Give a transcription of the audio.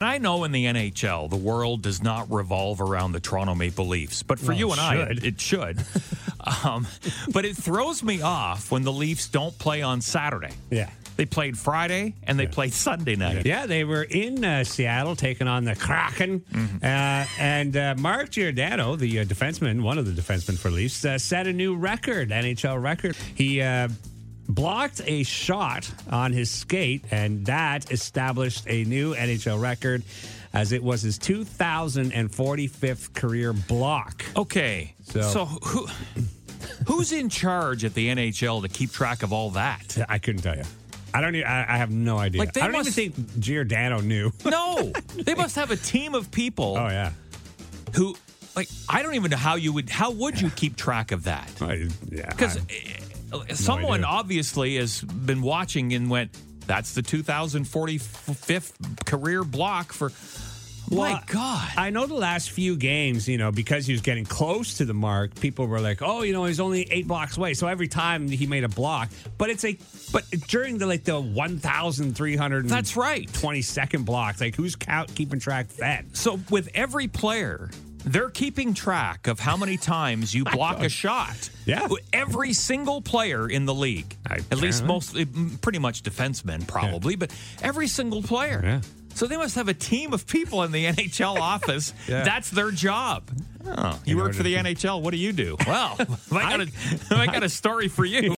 I know in the NHL, the world does not revolve around the Toronto Maple Leafs, but for Well, you and I, should. it, it should. um, but it throws me off when the Leafs don't play on Saturday. Yeah. They played Friday and they played Sunday night. Yeah, they were in uh, Seattle taking on the Kraken. Uh, and uh, Mark Giordano, the uh, defenseman, one of the defensemen for Leafs, uh, set a new record, NHL record. He uh, blocked a shot on his skate, and that established a new NHL record as it was his 2045th career block. Okay. So- So, who, who's in charge at the NHL to keep track of all that? I couldn't tell you. I don't. I have no idea. Like, I don't must- even think Giordano knew. No. They must have a team of people oh yeah. who, like, I don't even know how you would, how would you keep track of that? I- yeah. Because I- someone idea. obviously has been watching and went, that's the 2045th career block for. Well, my God. I know the last few games, you know, because he was getting close to the mark, people were like, "Oh, you know, he's only eight blocks away." So every time he made a block, but it's a, but during the like the one thousand three hundred That's right. twenty second block, like who's count keeping track then? So with every player, they're keeping track of how many times you block a shot. Yeah. Every single player in the league. I- At least most, mm, pretty much defensemen, probably, but every single player. Yeah. So they must have a team of people in the NHL office. Yeah. That's their job. Oh, you, work for the NHL. What do you do? Well, I got a, I got a story for you.